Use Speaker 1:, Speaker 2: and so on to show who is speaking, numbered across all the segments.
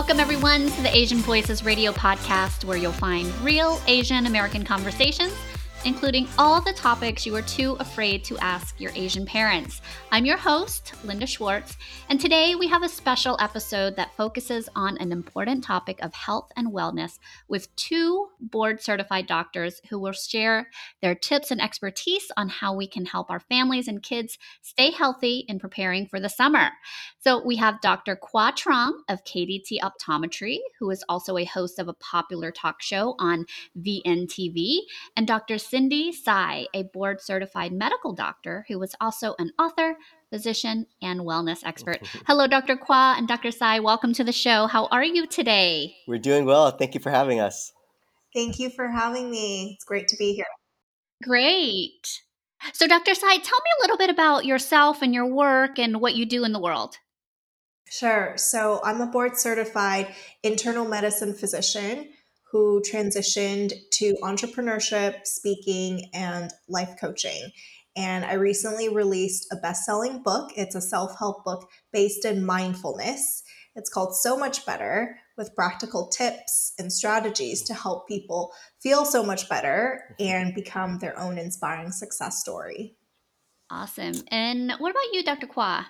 Speaker 1: Welcome, everyone, to the Asian Voices Radio podcast, where you'll find real Asian American conversations including all the topics you are too afraid to ask your Asian parents. I'm your host, Linda Schwartz, and today we have a special episode that focuses on an important topic of health and wellness with two board certified doctors who will share their tips and expertise on how we can help our families and kids stay healthy in preparing for the summer. So we have Dr. Kwa Trong of KDT Optometry, who is also a host of a popular talk show on VNTV, and Dr. Cindy Tsai, a board certified medical doctor who was also an author, physician, and wellness expert. Hello, Dr. Kwa and Dr. Tsai. Welcome to the show. How are you today?
Speaker 2: We're doing well. Thank you for having us.
Speaker 3: Thank you for having me. It's great to be here.
Speaker 1: Great. So, Dr. Tsai, tell me a little bit about yourself and your work and what you do in the world.
Speaker 3: Sure. So, I'm a board certified internal medicine physician who transitioned to entrepreneurship, speaking, and life coaching. And I recently released a best selling book. It's a self help book based in mindfulness. It's called So Much Better with practical tips and strategies to help people feel so much better mm-hmm. and become their own inspiring success story.
Speaker 1: Awesome. And what about you, Dr. Kwa?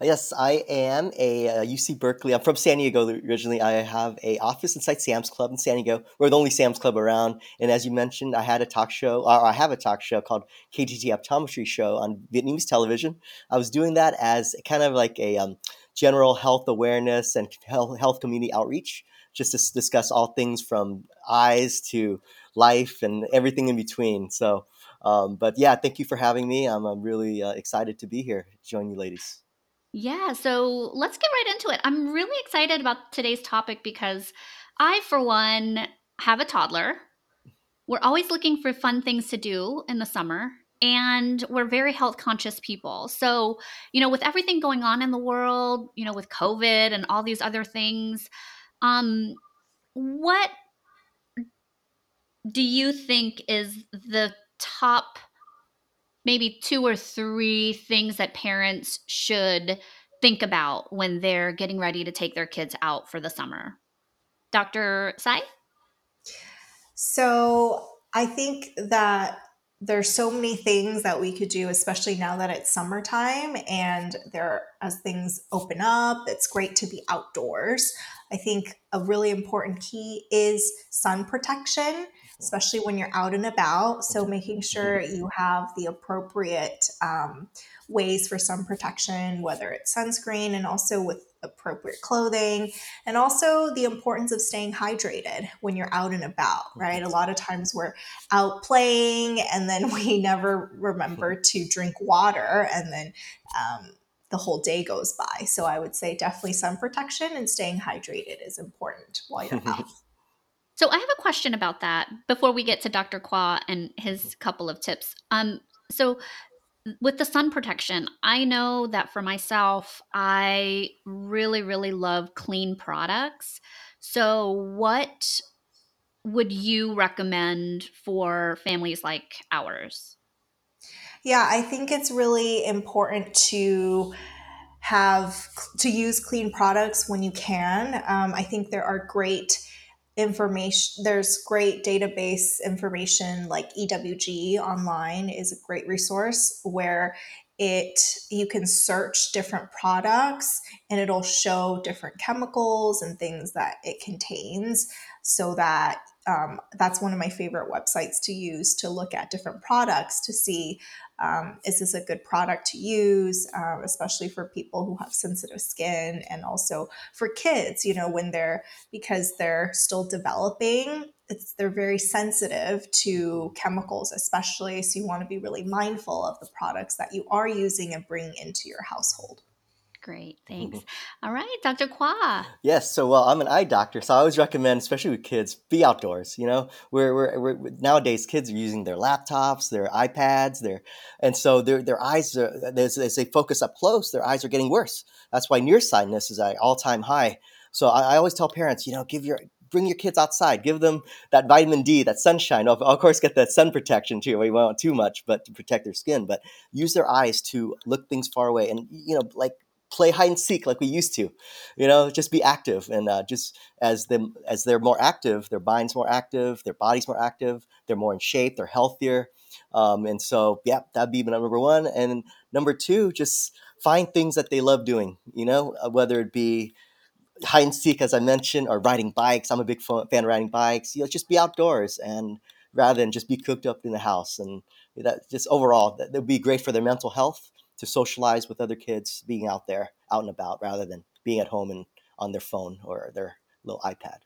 Speaker 2: Yes, I am a uh, UC Berkeley. I'm from San Diego originally. I have a office inside Sam's Club in San Diego. We're the only Sam's Club around. And as you mentioned, I had a talk show, or I have a talk show called KDT Optometry Show on Vietnamese television. I was doing that as kind of like a um, general health awareness and health, community outreach, just to discuss all things from eyes to life and everything in between. So, um, but yeah, thank you for having me. I'm, I'm really uh, excited to be here, join you ladies.
Speaker 1: Yeah, so let's get right into it. I'm really excited about today's topic because I, for one, have a toddler. We're always looking for fun things to do in the summer, and we're very health conscious people. So, you know, with everything going on in the world, you know, with COVID and all these other things, um, what do you think is the top maybe two or three things that parents should think about when they're getting ready to take their kids out for the summer? Dr. Tsai?
Speaker 3: So I think that there's so many things that we could do, especially now that it's summertime and there as things open up, it's great to be outdoors. I think a really important key is sun protection especially when you're out and about. So, making sure you have the appropriate um, ways for sun protection, whether it's sunscreen and also with appropriate clothing, and also the importance of staying hydrated when you're out and about, right? A lot of times we're out playing and then we never remember to drink water, and then um, the whole day goes by. So, I would say definitely sun protection and staying hydrated is important while you're out.
Speaker 1: So I have a question about that before we get to Dr. Kwa and his couple of tips. Um, so with the sun protection, I know that for myself, I really, really love clean products. So what would you recommend for families like ours?
Speaker 3: Yeah, I think it's really important to have to use clean products when you can. Um, I think there are great information there's great database information like ewg online is a great resource where it you can search different products and it'll show different chemicals and things that it contains so that um, that's one of my favorite websites to use to look at different products to see um, is this a good product to use, uh, especially for people who have sensitive skin and also for kids, you know, when they're, because they're still developing, it's, they're very sensitive to chemicals, especially. So you want to be really mindful of the products that you are using and bringing into your household.
Speaker 1: Great, thanks. Mm-hmm. All right, Dr. Kwa.
Speaker 2: Yes, so well, I'm an eye doctor, so I always recommend, especially with kids, be outdoors. You know, we're, we're, we're nowadays kids are using their laptops, their iPads, their and so their their eyes are as, as they focus up close, their eyes are getting worse. That's why nearsightedness is at all time high. So I, I always tell parents, you know, give your bring your kids outside give them that vitamin d that sunshine of, of course get that sun protection too we want too much but to protect their skin but use their eyes to look things far away and you know like play hide and seek like we used to you know just be active and uh, just as them as they're more active their mind's more active their body's more active they're more in shape they're healthier. Um, and so yeah that'd be number one. And number two just find things that they love doing you know uh, whether it be hide and seek as i mentioned or riding bikes. I'm a big fan of riding bikes. You know just be outdoors and rather than just be cooped up in the house. And that just overall that would be great for their mental health to socialize with other kids being out there out and about rather than being at home and on their phone or their little ipad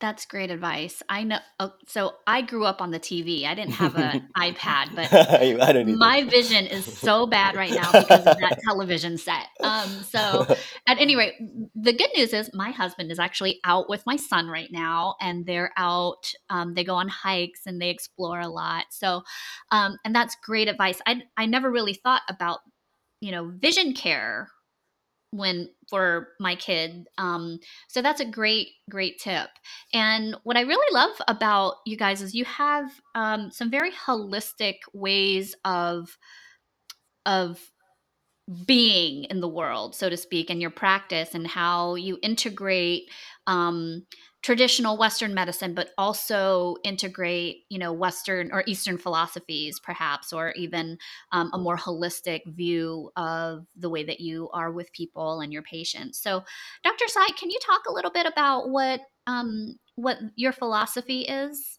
Speaker 1: that's great advice. I know. Oh, so I grew up on the TV. I didn't have an iPad, but
Speaker 2: I don't
Speaker 1: my vision is so bad right now because of that television set. Um, so, at any rate, the good news is my husband is actually out with my son right now, and they're out. Um, they go on hikes and they explore a lot. So, um, and that's great advice. I I never really thought about you know vision care when for my kid um, so that's a great great tip. And what i really love about you guys is you have um, some very holistic ways of of being in the world so to speak and your practice and how you integrate um, traditional western medicine but also integrate you know western or eastern philosophies perhaps or even um, a more holistic view of the way that you are with people and your patients. So dr Tsai can you talk a little bit about what um, what your philosophy is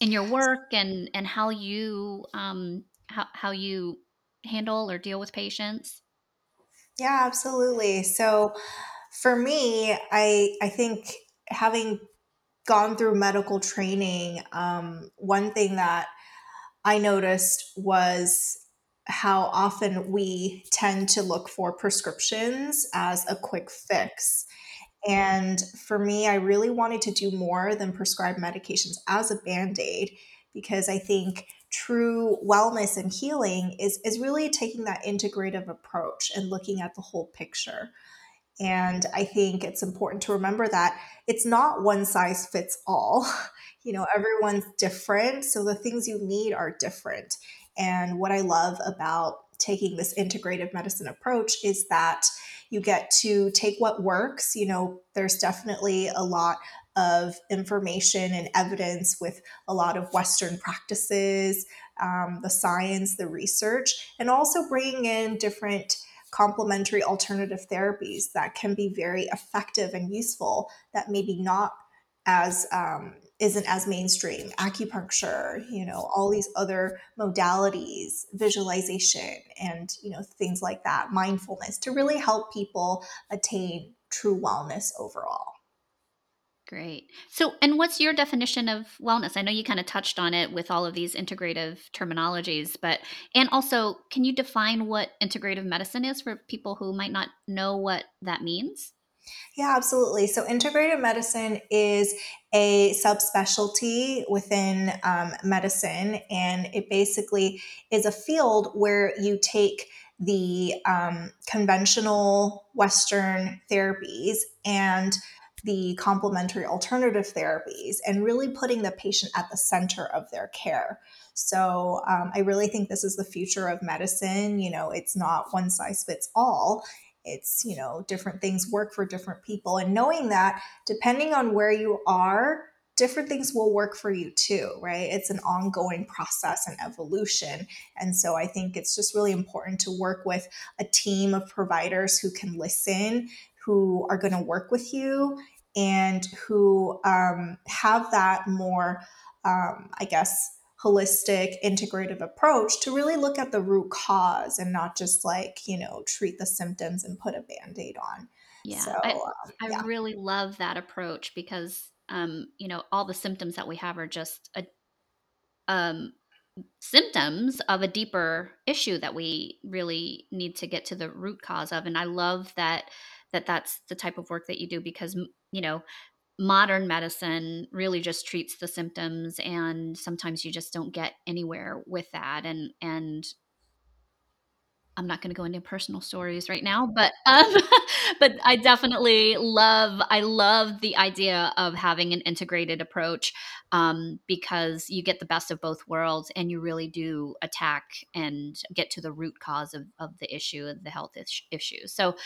Speaker 1: in your work and and how you um, how, how you handle or deal with patients?
Speaker 3: Yeah absolutely. So for me i i think having gone through medical training, um, one thing that I noticed was how often we tend to look for prescriptions as a quick fix. And for me, I really wanted to do more than prescribe medications as a band aid because I think true wellness and healing is, is really taking that integrative approach and looking at the whole picture. And I think it's important to remember that it's not one size fits all. You know, everyone's different. So the things you need are different. And what I love about taking this integrative medicine approach is that you get to take what works. You know, there's definitely a lot of information and evidence with a lot of Western practices, um, the science, the research, and also bringing in different complementary alternative therapies that can be very effective and useful that maybe not as um, isn't as mainstream. Acupuncture you know all these other modalities visualization and you know things like that mindfulness to really help people attain true wellness overall
Speaker 1: Great. So, and what's your definition of wellness? I know you kind of touched on it with all of these integrative terminologies, but, and also, can you define what integrative medicine is for people who might not know what that means?
Speaker 3: Yeah, absolutely. So, integrative medicine is a subspecialty within um, medicine, and it basically is a field where you take the um, conventional Western therapies and the complementary alternative therapies and really putting the patient at the center of their care. So um, I really think this is the future of medicine. You know, it's not one size fits all. It's, you know, different things work for different people. And knowing that depending on where you are, different things will work for you too, right? It's an ongoing process and evolution. And so I think it's just really important to work with a team of providers who can listen, who are going to work with you and who um, have that more, um, I guess, holistic, integrative approach to really look at the root cause and not just like, you know, treat the symptoms and put a band aid on.
Speaker 1: Yeah. So, I, um, I yeah. really love that approach because, um, you know, all the symptoms that we have are just a, um, symptoms of a deeper issue that we really need to get to the root cause of and i love that that that's the type of work that you do because you know modern medicine really just treats the symptoms and sometimes you just don't get anywhere with that and and I'm not going to go into personal stories right now, but um, but I definitely love I love the idea of having an integrated approach um, because you get the best of both worlds and you really do attack and get to the root cause of, of the issue, of the health is- issue. So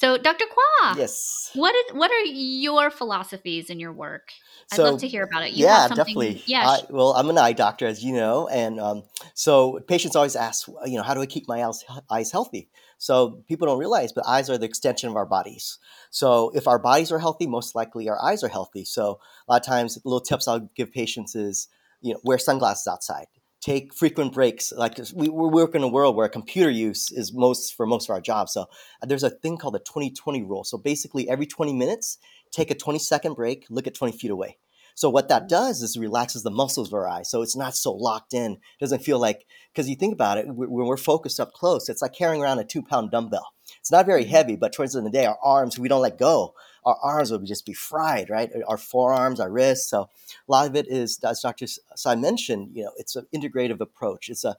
Speaker 1: so, Dr. Kwa,
Speaker 2: Yes.
Speaker 1: what is what are your philosophies in your work? I'd love to hear about it. You
Speaker 2: yeah,
Speaker 1: something,
Speaker 2: definitely.
Speaker 1: yeah,
Speaker 2: I well, I'm an eye doctor, as you know, and um, so patients always ask, you know, how do I keep my eyes, eyes healthy? So people don't realize, but eyes are the extension of our bodies. So if our bodies are healthy, most likely our eyes are healthy. So a lot of times, little tips I'll give patients is, you know, wear sunglasses outside. Take frequent breaks. Like we, we work in a world where computer use is most for most of our jobs. So uh, there's a thing called the 20-20 rule. So basically, every 20 minutes, take a 20 second break, look at 20 feet away. So what that does is relaxes the muscles of our eyes. So it's not so locked in. It doesn't feel like because you think about it, when we're focused up close, it's like carrying around a two pound dumbbell. It's not very heavy, but towards the end of the day, our arms, we don't let go. Our arms would just be fried, right? Our forearms, our wrists. So a lot of it is, as Dr. Tsai mentioned, you know, it's an integrative approach. It's a,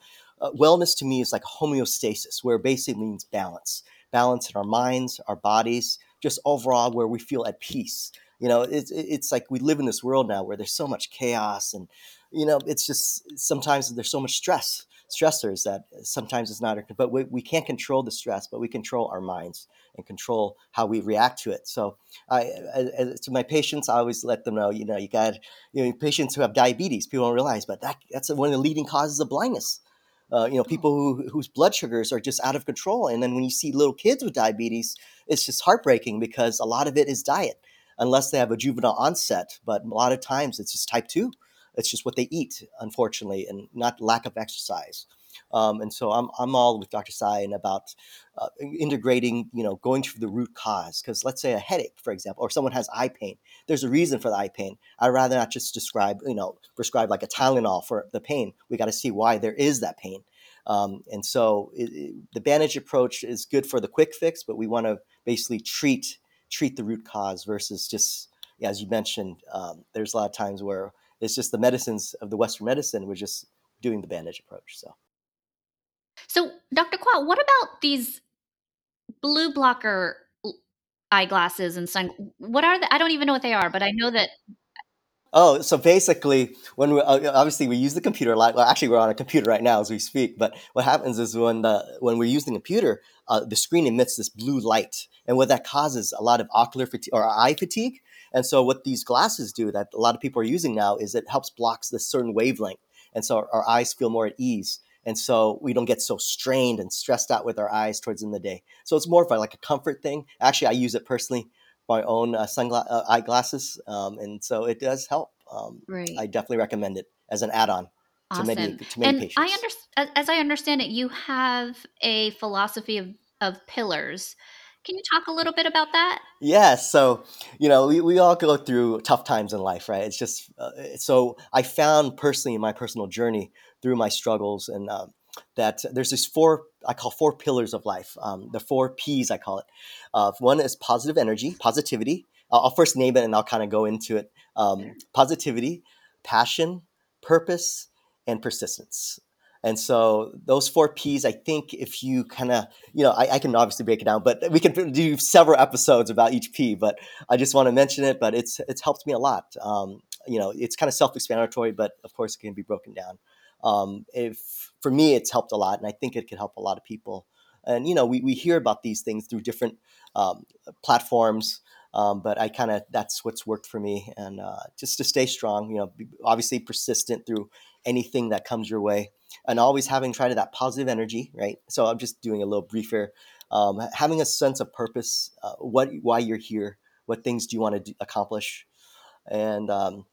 Speaker 2: wellness to me is like homeostasis, where it basically means balance, balance in our minds, our bodies, just overall where we feel at peace. You know, it's it's like we live in this world now where there's so much chaos, and you know, it's just sometimes there's so much stress, stressors that sometimes it's not. But we, we can't control the stress, but we control our minds and control how we react to it. So, I, I to my patients, I always let them know, you know, you got you know patients who have diabetes. People don't realize, but that that's one of the leading causes of blindness. Uh, you know, people who, whose blood sugars are just out of control. And then when you see little kids with diabetes, it's just heartbreaking because a lot of it is diet, unless they have a juvenile onset. But a lot of times it's just type 2. It's just what they eat, unfortunately, and not lack of exercise. Um, and so I'm, I'm all with Dr. Tsai and about uh, integrating, you know, going to the root cause. Because let's say a headache, for example, or someone has eye pain. There's a reason for the eye pain. I'd rather not just describe, you know, prescribe like a Tylenol for the pain. We got to see why there is that pain. Um, and so it, it, the bandage approach is good for the quick fix, but we want to basically treat treat the root cause versus just, as you mentioned, um, there's a lot of times where it's just the medicines of the Western medicine. We're just doing the bandage approach. So.
Speaker 1: So, Dr. Kwa, what about these blue blocker eyeglasses and sun? What are the? I don't even know what they are, but I know that.
Speaker 2: Oh, so basically, when we uh, obviously we use the computer a lot. Well, actually, we're on a computer right now as we speak. But what happens is when the when we're using the computer, uh, the screen emits this blue light, and what that causes a lot of ocular fatigue or eye fatigue. And so, what these glasses do that a lot of people are using now is it helps blocks this certain wavelength, and so our, our eyes feel more at ease and so we don't get so strained and stressed out with our eyes towards the end of the day. So it's more of a, like a comfort thing. Actually, I use it personally, my own uh, sunglass uh, eyeglasses, um, and so it does help. Um,
Speaker 1: Right.
Speaker 2: I definitely recommend it as an add-on to many to many
Speaker 1: And I
Speaker 2: patients.
Speaker 1: understand, as I understand it, you have a philosophy of, of pillars. Can you talk a little bit about that?
Speaker 2: Yeah, so you know we, we all go through tough times in life, right? It's just uh, so I found personally in my personal journey through my struggles and um, that there's these four I call four pillars of life. Um, the four P's I call it. Uh, one is positive energy, positivity. I'll, I'll first name it and I'll kind of go into it. Um, positivity, passion, purpose, and persistence. And so those four P's, I think if you kind of, you know, I, I can obviously break it down, but we can do several episodes about each P. But I just want to mention it. But it's it's helped me a lot. Um, you know, it's kind of self-explanatory, but of course it can be broken down. Um, if for me, it's helped a lot, and I think it could help a lot of people. And you know, we, we hear about these things through different um, platforms, um, but I kind of that's what's worked for me, and uh, just to stay strong. You know, obviously persistent through anything that comes your way, and always having tried that positive energy, right? So I'm just doing a little briefer, um, having a sense of purpose, uh, what why you're here, what things do you want to do, accomplish, and um,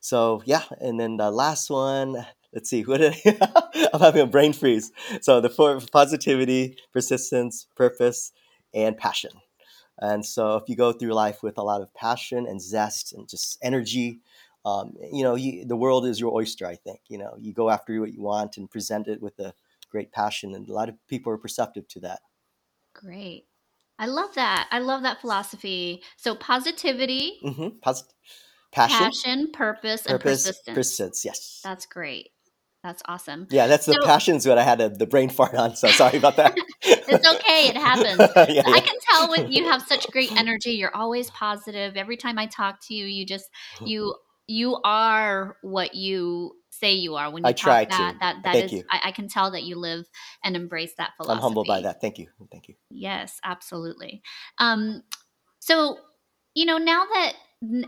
Speaker 2: so yeah, and then the last one. Let's see. What did I, I'm having a brain freeze. So the four positivity, persistence, purpose, and passion. And so if you go through life with a lot of passion and zest and just energy, um, you know, you, the world is your oyster. I think you know you go after what you want and present it with a great passion, and a lot of people are perceptive to that.
Speaker 1: Great. I love that. I love that philosophy. So positivity,
Speaker 2: hmm Posit- passion,
Speaker 1: passion, purpose, and persistence.
Speaker 2: persistence. Yes.
Speaker 1: That's great. That's awesome.
Speaker 2: Yeah, that's the
Speaker 1: So
Speaker 2: passions what I had a, the brain fart on. So sorry about that.
Speaker 1: it's okay. It happens.
Speaker 2: yeah,
Speaker 1: I can tell when you have such great energy. You're always positive. Every time I talk to you, you just you you are what you say you are when you
Speaker 2: I
Speaker 1: talk
Speaker 2: try
Speaker 1: that
Speaker 2: to.
Speaker 1: that that
Speaker 2: Thank
Speaker 1: is
Speaker 2: you.
Speaker 1: I, I can tell that you live and embrace that philosophy.
Speaker 2: I'm humbled by that. Thank you. Thank you.
Speaker 1: yes absolutely um so you know now that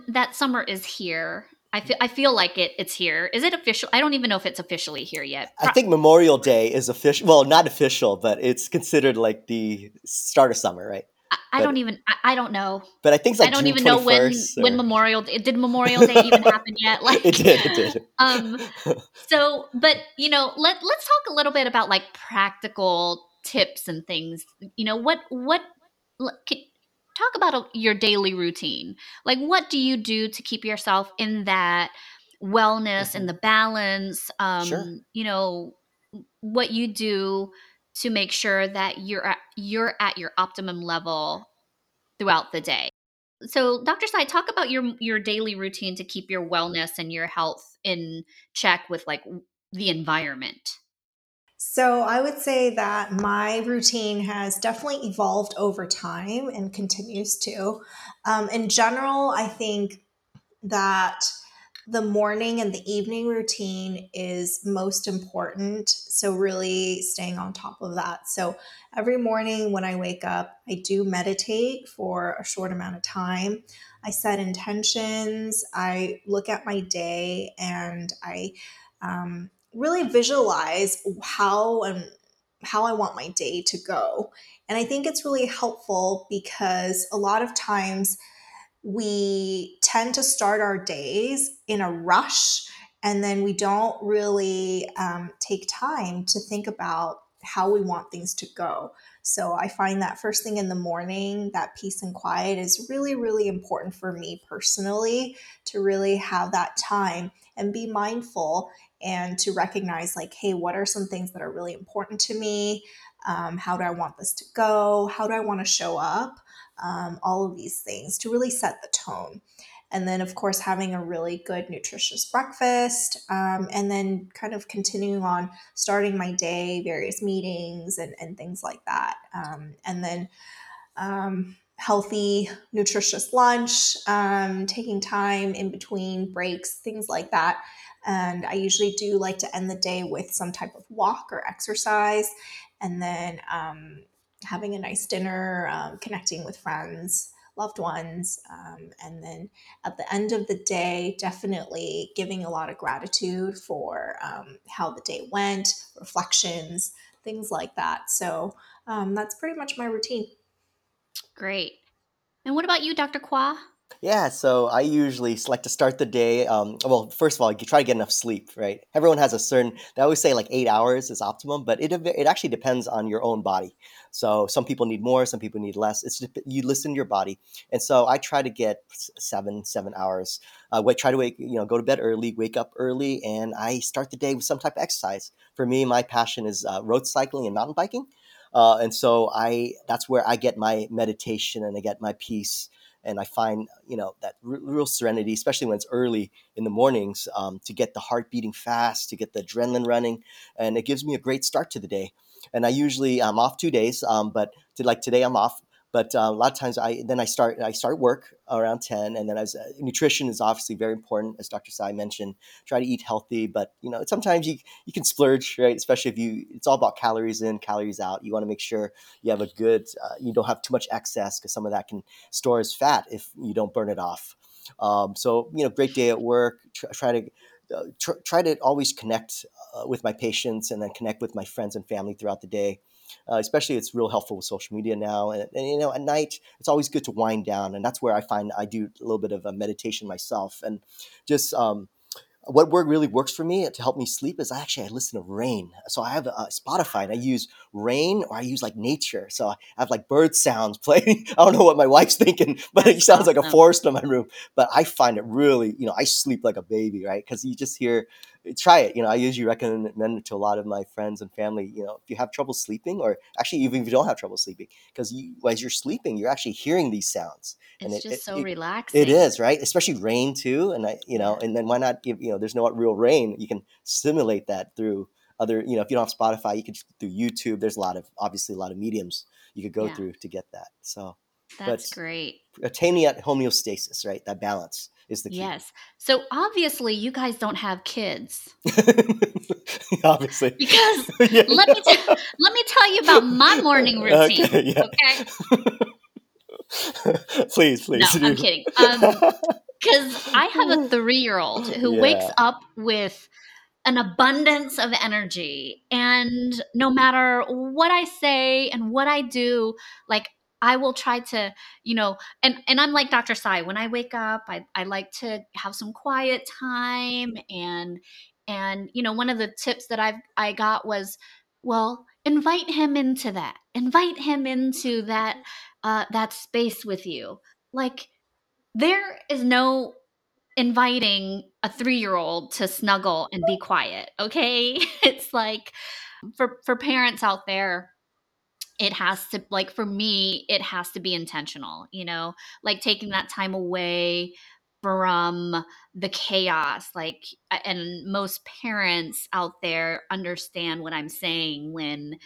Speaker 1: that summer is here i feel i feel like it it's here is it official i don't even know if it's officially here yet
Speaker 2: I think Memorial Day is official. Well, not official, but it's considered like the start of summer, right?
Speaker 1: I,
Speaker 2: but-
Speaker 1: don't even I, I don't know
Speaker 2: But I think it's like
Speaker 1: i don't
Speaker 2: June
Speaker 1: even know when
Speaker 2: 21st
Speaker 1: when memorial Day- did memorial day even happen yet like
Speaker 2: it did. It did.
Speaker 1: um so but you know let let's talk a little bit about like practical tips and things you know what what can, talk about a, your daily routine like what do you do to keep yourself in that wellness and the balance um
Speaker 2: Sure.
Speaker 1: you know what you do to make sure that you're at, you're at your optimum level throughout the day so dr Tsai talk about your your daily routine to keep your wellness and your health in check with like the environment
Speaker 3: So I would say that my routine has definitely evolved over time and continues to. Um, in general, I think that the morning and the evening routine is most important. So, really staying on top of that. So, every morning when I wake up, I do meditate for a short amount of time. I set intentions, I look at my day, and I um, really visualize how and how I want my day to go. And I think it's really helpful because a lot of times we tend to start our days in a rush and then we don't really um, take time to think about how we want things to go. So I find that first thing in the morning, that peace and quiet is really, really important for me personally to really have that time and be mindful and to recognize, like, hey, what are some things that are really important to me? Um, how do I want this to go? How do I want to show up? um, all of these things to really set the tone. And then, of course, having a really good, nutritious breakfast, um, and then kind of continuing on starting my day, various meetings and, and things like that. Um, and then, um, healthy, nutritious lunch, um, taking time in between breaks, things like that. And I usually do like to end the day with some type of walk or exercise. And then, um, having a nice dinner, um, connecting with friends, loved ones, um, and then at the end of the day, definitely giving a lot of gratitude for um, how the day went, reflections, things like that. So um, that's pretty much my routine.
Speaker 1: great and what about you dr kwa
Speaker 2: Yeah, so I usually like to start the day. Um, well, first of all, you try to get enough sleep, right? Everyone has a certain. They always say like eight hours is optimum, but it it actually depends on your own body. So some people need more, some people need less. It's dep- you listen to your body, and so I try to get seven seven hours. Uh, wait, try to wake you know go to bed early, wake up early, and I start the day with some type of exercise. For me, my passion is uh, road cycling and mountain biking, uh, and so I that's where I get my meditation and I get my peace and I find you know that real serenity, especially when it's early in the mornings, um, to get the heart beating fast, to get the adrenaline running, and it gives me a great start to the day. And I usually I'm off two days, um, but to, like today I'm off. But uh, a lot of times I then I start I start work around ten, and then as uh, nutrition is obviously very important, as Dr. Tsai mentioned. Try to eat healthy, but you know sometimes you you can splurge, right? Especially if you it's all about calories in, calories out. You want to make sure you have a good uh, you don't have too much excess because some of that can store as fat if you don't burn it off. Um, so you know, great day at work. Try, try to uh, tr- try to always connect uh, with my patients and then connect with my friends and family throughout the day. Uh, especially, it's real helpful with social media now. And, and you know, at night, it's always good to wind down, and that's where I find I do a little bit of a meditation myself, and just um, what work really works for me to help me sleep is actually I listen to rain. So I have Spotify and I use rain or I use like nature. So I have like bird sounds playing. I don't know what my wife's thinking, but it sounds like a
Speaker 1: oh.
Speaker 2: forest in my room. But I find it really, you know, I sleep like a baby, right? Because you just hear, eh, try it. You know, I usually recommend it to a lot of my friends and family. You know, if you have trouble sleeping, or actually even if you don't have trouble sleeping, because you, as you're sleeping, you're actually hearing these sounds. And
Speaker 1: it's
Speaker 2: it-
Speaker 1: just
Speaker 2: it-
Speaker 1: so
Speaker 2: it-
Speaker 1: relaxing
Speaker 2: it is right, especially rain too, and I, you know, and then why not give you know? There's no real rain. You can simulate that through other you know if you don't have spotify you could do youtube there's a lot of obviously a lot of mediums you could go
Speaker 1: Yeah.
Speaker 2: through to get that so
Speaker 1: That's great.
Speaker 2: attaining that homeostasis right that balance is the key
Speaker 1: Yes. So obviously, you guys don't have kids
Speaker 2: obviously
Speaker 1: because
Speaker 2: Yeah.
Speaker 1: let me t- let me tell you about my morning routine.
Speaker 2: okay, yeah.
Speaker 1: Okay.
Speaker 2: please please
Speaker 1: No, I'm kidding. Um, because I have a three year old who wakes up with an abundance of energy. And no matter what I say and what I do, like I will try to, you know, and, and I'm like Dr. Tsai. When I wake up, I, I like to have some quiet time. And, and, you know, one of the tips that I've, I got was, well, invite him into that. Invite him into that, uh, that space with you. Like, there is no inviting a three-year-old to snuggle and be quiet okay? It's like for for parents out there it has to like for me it has to be intentional you know? Like taking that time away from the chaos like and most parents out there understand what i'm saying when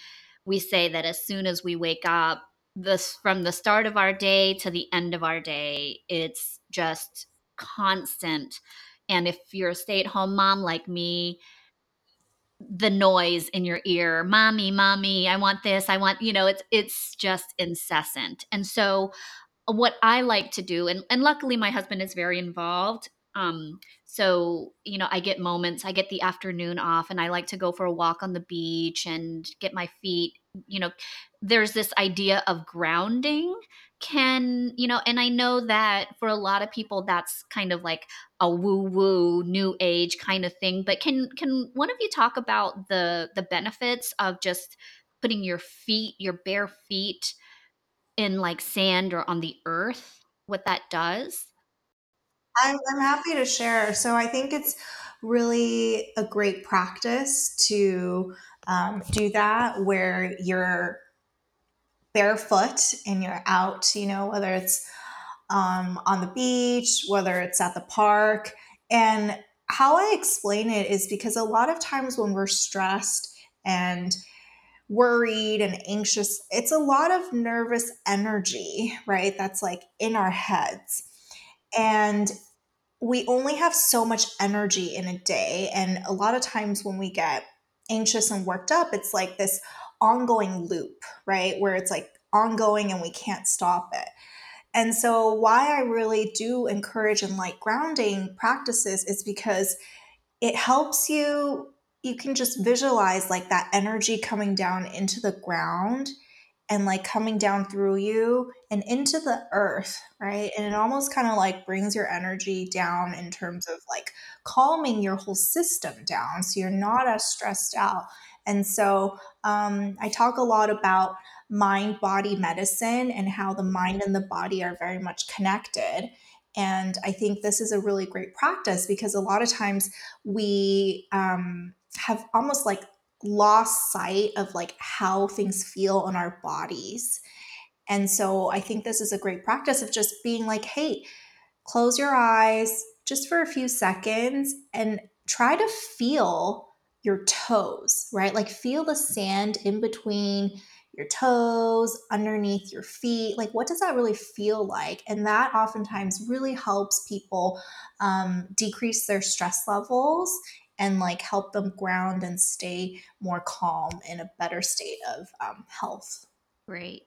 Speaker 1: we say that as soon as we wake up this from the start of our day to the end of our day it's just constant. And if you're a stay-at-home mom like me the noise in your ear mommy mommy i want this i want you know it's it's just incessant. And so what i like to do and, and luckily my husband is very involved um so you know i get moments i get the afternoon off and i like to go for a walk on the beach and get my feet you know there's this idea of grounding can you know and i know that for a lot of people that's kind of like a woo woo new age kind of thing but can can one of you talk about the the benefits of just putting your feet your bare feet in like sand or on the earth what that does
Speaker 3: I'm, I'm happy to share. So I think it's really a great practice to um, do that where you're barefoot and you're out, you know, whether it's um, on the beach, whether it's at the park. And how I explain it is because a lot of times when we're stressed and worried and anxious, it's a lot of nervous energy, right? That's like in our heads. And we only have so much energy in a day. And a lot of times when we get anxious and worked up, it's like this ongoing loop, right? Where it's like ongoing and we can't stop it. And so, why I really do encourage and like grounding practices is because it helps you, you can just visualize like that energy coming down into the ground and like coming down through you and into the earth, right? And it almost kind of like brings your energy down in terms of like calming your whole system down so you're not as stressed out. And so um, I talk a lot about mind body medicine and how the mind and the body are very much connected. And I think this is a really great practice because a lot of times we um, have almost like lost sight of like how things feel in our bodies. And so I think this is a great practice of just being like, hey, close your eyes just for a few seconds and try to feel your toes, right? Like feel the sand in between your toes, underneath your feet. Like, what does that really feel like? And that oftentimes really helps people um, decrease their stress levels and like help them ground and stay more calm in a better state of um, health.
Speaker 1: great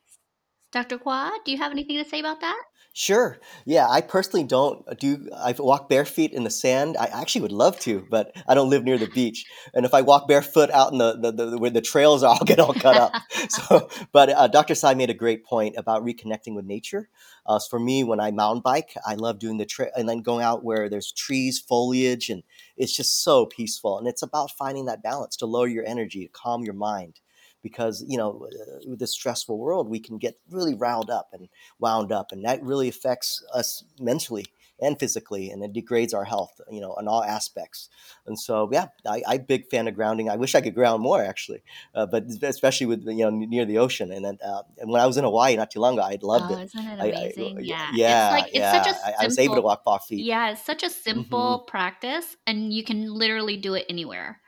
Speaker 1: dr Kwa, do you have anything to say about that
Speaker 2: Sure. Yeah, I personally don't do. I walk walked bare feet in the sand. I actually would love to, but I don't live near the beach. And if I walk barefoot out in the, the, the where the trails are, I'll get all cut up. So, but uh, Dr. Tsai made a great point about reconnecting with nature. Uh, so for me, when I mountain bike, I love doing the trail and then going out where there's trees, foliage, and it's just so peaceful. And it's about finding that balance to lower your energy, to calm your mind. Because you know, uh, with this stressful world, we can get really riled up and wound up, and that really affects us mentally and physically, and it degrades our health, you know, in all aspects. And so, yeah, I, I'm a big fan of grounding. I wish I could ground more, actually, uh, but especially with you know near the ocean. And then, uh, and when I was in Hawaii not too long ago, I loved
Speaker 1: oh
Speaker 2: it.
Speaker 1: isn't it
Speaker 2: I, I-
Speaker 1: amazing yeah
Speaker 2: yeah,
Speaker 1: it's like it's
Speaker 2: yeah.
Speaker 1: such a simple
Speaker 2: I, I was able to walk off feet.
Speaker 1: yeah it's such a simple practice and you can literally do it anywhere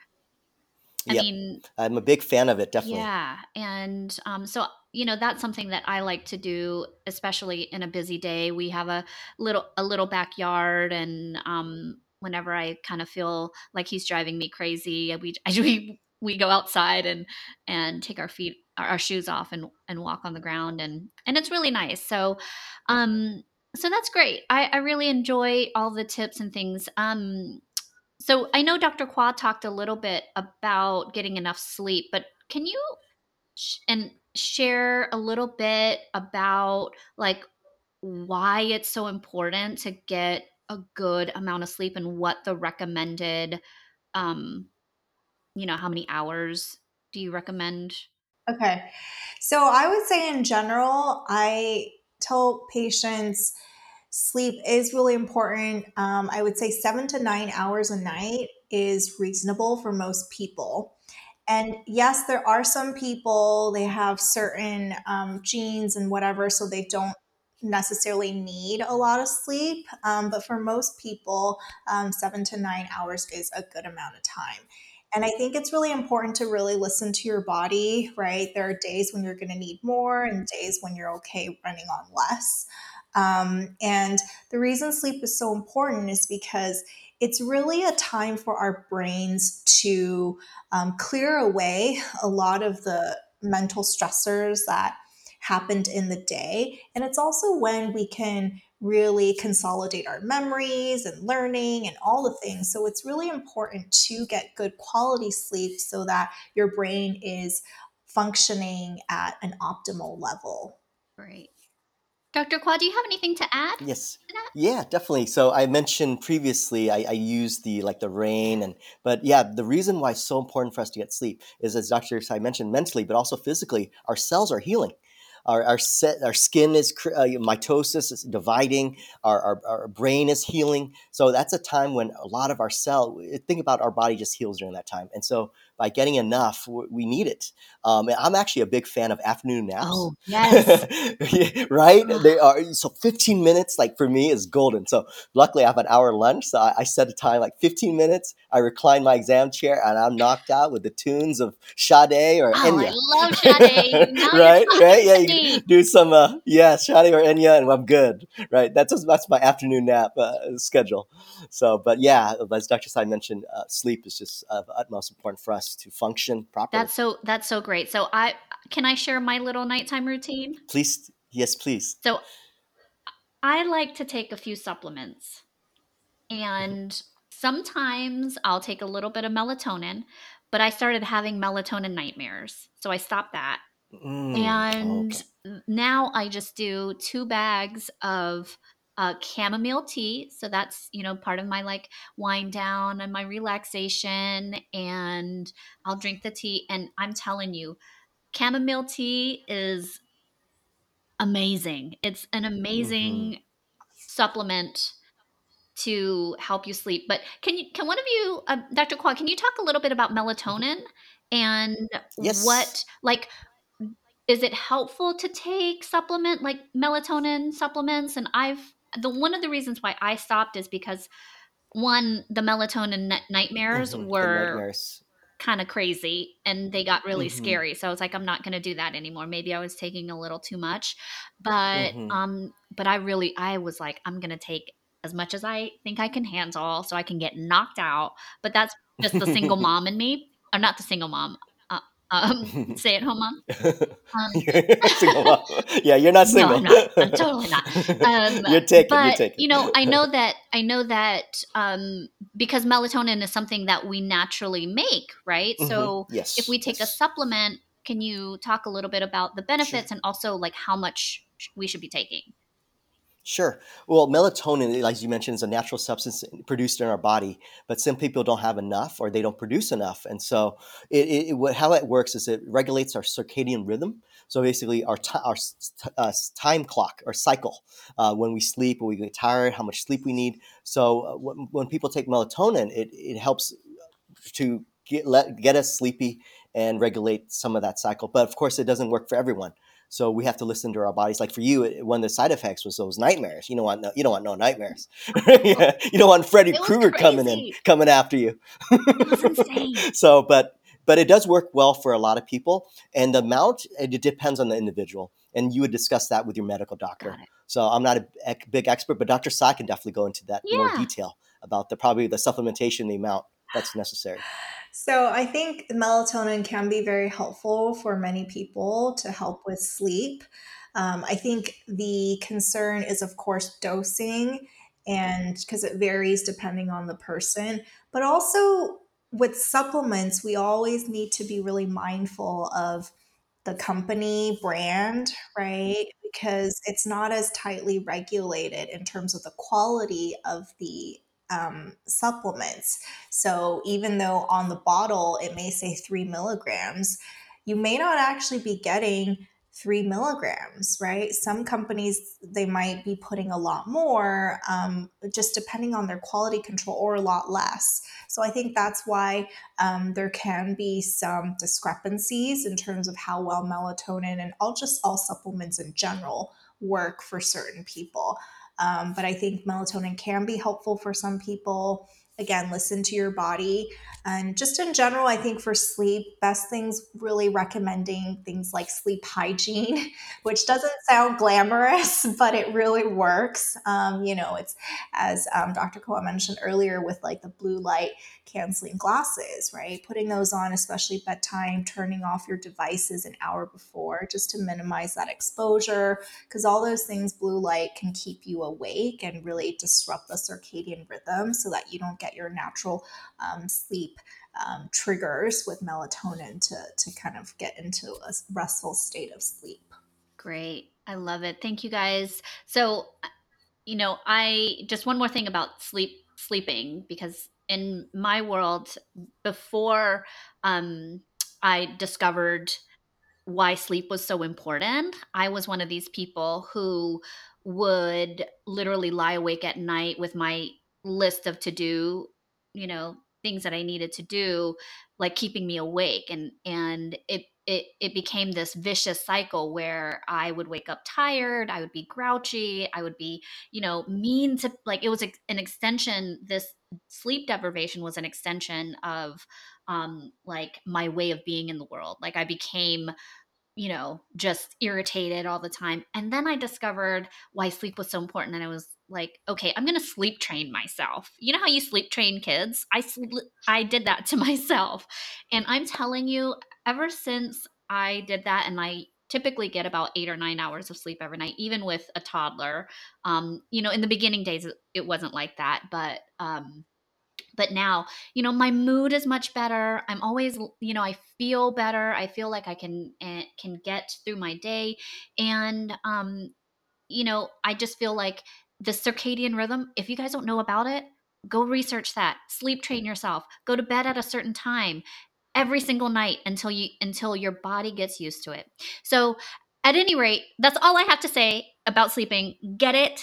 Speaker 1: I
Speaker 2: Yep.
Speaker 1: mean,
Speaker 2: I'm a big fan of it, definitely.
Speaker 1: yeah. And um, so, you know, that's something that I like to do, especially in a busy day. We have a little a little backyard, and um, whenever I kind of feel like he's driving me crazy, we we we go outside and and take our feet our, our shoes off and and walk on the ground, and and it's really nice. So, um, so that's great. I, I really enjoy all the tips and things. Um, so I know Dr. Qua talked a little bit about getting enough sleep, but can you sh- and share a little bit about like why it's so important to get a good amount of sleep and what the recommended um you know how many hours do you recommend
Speaker 3: Okay. So I would say in general, I tell patients sleep is really important. Um, I would say seven to nine hours a night is reasonable for most people. And yes, there are some people, they have certain um, genes and whatever, so they don't necessarily need a lot of sleep. Um, but for most people, um, seven to nine hours is a good amount of time. And I think it's really important to really listen to your body, right? There are days when you're going to need more and days when you're okay running on less. Um, and the reason sleep is so important is because it's really a time for our brains to um, clear away a lot of the mental stressors that happened in the day. And it's also when we can really consolidate our memories and learning and all the things. So it's really important to get good quality sleep so that your brain is functioning at an optimal level.
Speaker 1: great dr Qua, do you have anything to add
Speaker 2: Yes.
Speaker 1: to that
Speaker 2: Yeah, definitely. So I mentioned previously I, I used the like the rain and but yeah, the reason why it's so important for us to get sleep is as Dr. Tsai mentioned mentally, but also physically, our cells are healing. Our, our set our skin is uh, mitosis is dividing our, our, our brain is healing so that's a time when a lot of our cell think about our body just heals during that time and so by getting enough we need it. Um, i'm actually a big fan of afternoon naps.
Speaker 1: Oh yes.
Speaker 2: Right? They are so 15 minutes like for me is golden. So luckily i have an hour lunch so I, I set a time like 15 minutes i recline my exam chair and i'm knocked out with the tunes of Sade or
Speaker 1: oh i
Speaker 2: Enya.
Speaker 1: love Sade.
Speaker 2: right? right? yeah you do some uh yeah Sade or Enya and i'm good right? That's just, that's my afternoon nap uh, schedule. So but yeah as dr. Tsai mentioned uh, sleep is just of utmost importance for us to function properly.
Speaker 1: That's so that's so great. So i can i share my little nighttime routine?
Speaker 2: Please yes please.
Speaker 1: So I like to take a few supplements, and sometimes I'll take a little bit of melatonin, but I started having melatonin nightmares, so I stopped that.
Speaker 2: Mm,
Speaker 1: And
Speaker 2: okay.
Speaker 1: now I just do two bags of uh, chamomile tea. So that's, you know, part of my like wind down and my relaxation. And I'll drink the tea. And I'm telling you, chamomile tea is amazing. It's an
Speaker 2: hmm
Speaker 1: amazing supplement to help you sleep. But can you can one of you, uh, Dr. Qua, can you talk a little bit about
Speaker 2: hmm
Speaker 1: melatonin and
Speaker 2: Yes.
Speaker 1: what like is it helpful to take supplement like melatonin supplements? And I've the one of the reasons why I stopped is because one the melatonin ni- nightmares
Speaker 2: hmm
Speaker 1: were kind of crazy and they got really
Speaker 2: hmm
Speaker 1: scary. So I was like, I'm not going to do that anymore. Maybe I was taking a little too much, but
Speaker 2: hmm
Speaker 1: um, but I really, I was like, I'm going to take as much as I think I can handle, so I can get knocked out. But that's just the single mom in me, or not the single mom, um, stay at home mom. Um,
Speaker 2: You're single mom. Yeah, you're not single.
Speaker 1: no, I'm not. I'm totally not. Um,
Speaker 2: you're taken. You're
Speaker 1: but
Speaker 2: taken.
Speaker 1: you know, I know that I know that um, because melatonin is something that we naturally make, right?
Speaker 2: hmm
Speaker 1: So if we
Speaker 2: Yes.
Speaker 1: take a supplement, can you talk a little bit about the
Speaker 2: Sure.
Speaker 1: benefits and also like how much we should be taking?
Speaker 2: Sure. Well, melatonin, as you mentioned, is a natural substance produced in our body, but some people don't have enough or they don't produce enough. And so, it, it, it- how it works is it regulates our circadian rhythm. So basically, our ti our t- uh, time clock or cycle uh, when we sleep, when we get tired, how much sleep we need. So uh, when, when people take melatonin, it, it helps to get let get us sleepy and regulate some of that cycle. But of course, it doesn't work for everyone. So we have to listen to our bodies. Like for you, it- one of the side effects was those nightmares. You don't want no, you don't want no nightmares. Yeah, you don't want Freddy Krueger coming in, coming after you. So, but but it does work well for a lot of people. And the amount it depends on the individual, and you would discuss that with your medical doctor. So I'm not a big expert, but Dr. Tsai can definitely go into that yeah. more detail about the probably the supplementation, the amount that's necessary.
Speaker 3: So I think melatonin can be very helpful for many people to help with sleep. Um, I think the concern is, of course, dosing, and because it varies depending on the person, but also with supplements, we always need to be really mindful of the company brand, right? Because it's not as tightly regulated in terms of the quality of the um, supplements. So even though on the bottle it may say three milligrams, you may not actually be getting three milligrams, right? Some companies, they might be putting a lot more, um, just depending on their quality control, or a lot less. So I think that's why um, there can be some discrepancies in terms of how well melatonin and all just all supplements in general work for certain people. Um, but I think melatonin can be helpful for some people. Again, listen to your body. And just in general, I think for sleep, best things really recommending things like sleep hygiene, which doesn't sound glamorous, but it really works. Um, you know, it's as um, Dr. Khoa mentioned earlier with like the blue light canceling glasses, right? Putting those on, especially bedtime, turning off your devices an hour before just to minimize that exposure. Because all those things, blue light can keep you awake and really disrupt the circadian rhythm so that you don't get your natural um, sleep um, triggers with melatonin to, to kind of get into a restful state of sleep.
Speaker 1: Great. I love it. Thank you guys. So, you know, I just one more thing about sleep sleeping because in my world before um, I discovered why sleep was so important, I was one of these people who would literally lie awake at night with my list of to do, you know, things that I needed to do, like keeping me awake. And and it it it became this vicious cycle where I would wake up tired, I would be grouchy, I would be, you know, mean to like it was an extension this sleep deprivation was an extension of um like my way of being in the world. Like I became you know, just irritated all the time. And then I discovered why sleep was so important. And I was like, okay, I'm going to sleep train myself. You know how you sleep train kids? I sl- I did that to myself. And I'm telling you, ever since I did that, and I typically get about eight or nine hours of sleep every night, even with a toddler. Um, you know, in the beginning days, it wasn't like that, but um, but now you know my mood is much better. I'm always you know i feel better. I feel like i can uh, can get through my day. And um you know i just feel like the circadian rhythm if you guys don't know about it go research that. Sleep train yourself. Go to bed at a certain time every single night until you until your body gets used to it. So at any rate that's all i have to say about sleeping. Get it?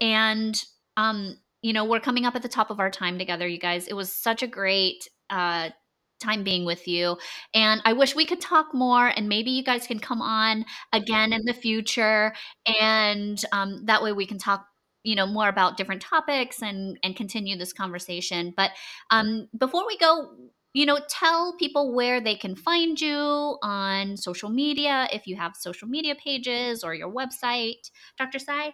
Speaker 1: And um you know, we're coming up at the top of our time together, you guys. It was such a great uh, time being with you. And I wish we could talk more, and maybe you guys can come on again in the future. And um, that way we can talk you know more about different topics and and continue this conversation but um before we go you know tell people where they can find you on social media if you have social media pages or your website dr Tsai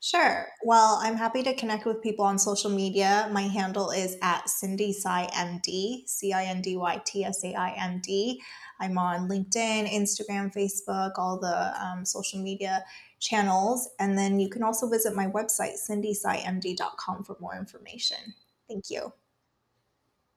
Speaker 3: Sure. Well, I'm happy to connect with people on social media. My handle is at Cindy Tsai MD, C I N D Y T S A I M D. I'm on LinkedIn, Instagram, Facebook, all the um, social media channels. And then you can also visit my website, cindytsaimd.com, for more information. Thank you.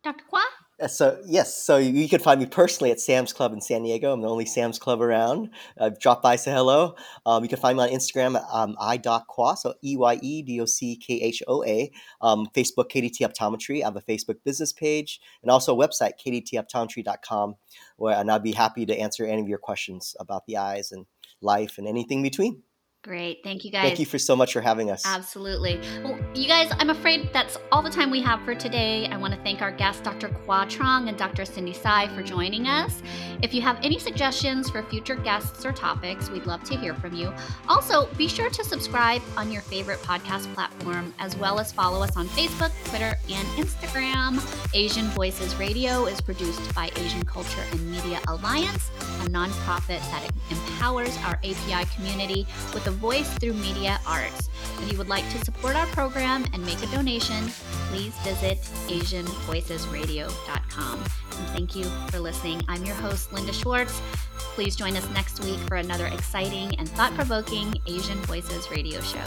Speaker 1: Dr. Khoa?
Speaker 2: Uh, so yes, so you can find me personally at Sam's Club in San Diego. I'm the only Sam's Club around. Uh, drop by, say hello. Um, you can find me on Instagram at um, EyeDocKhoa, so E Y E D O C K H O A. Um, Facebook KDT Optometry. I have a Facebook business page and also a website kdtoptometry.com, where and I'd be happy to answer any of your questions about the eyes and life and anything between.
Speaker 1: Great. Thank you guys.
Speaker 2: Thank you for so much for having us.
Speaker 1: Absolutely. Well, you guys, I'm afraid that's all the time we have for today. I want to thank our guests, Dr. Khoa Trong and Dr. Cindy Tsai, for joining us. If you have any suggestions for future guests or topics, we'd love to hear from you. Also, be sure to subscribe on your favorite podcast platform, as well as follow us on Facebook, Twitter, and Instagram. Asian Voices Radio is produced by Asian Culture and Media Alliance, a nonprofit that empowers our API community with a voice through media arts. If you would like to support our program and make a donation, please visit AsianVoicesRadio.com. And thank you for listening. I'm your host, Linda Schwartz. Please join us next week for another exciting and thought provoking Asian Voices radio show.